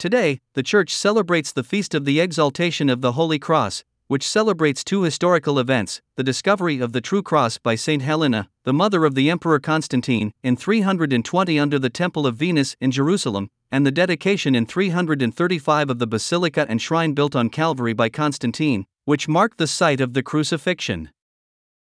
Today, the Church celebrates the Feast of the Exaltation of the Holy Cross, which celebrates two historical events the discovery of the true cross by St. Helena, the mother of the Emperor Constantine, in 320 under the Temple of Venus in Jerusalem, and the dedication in 335 of the basilica and shrine built on Calvary by Constantine, which marked the site of the crucifixion.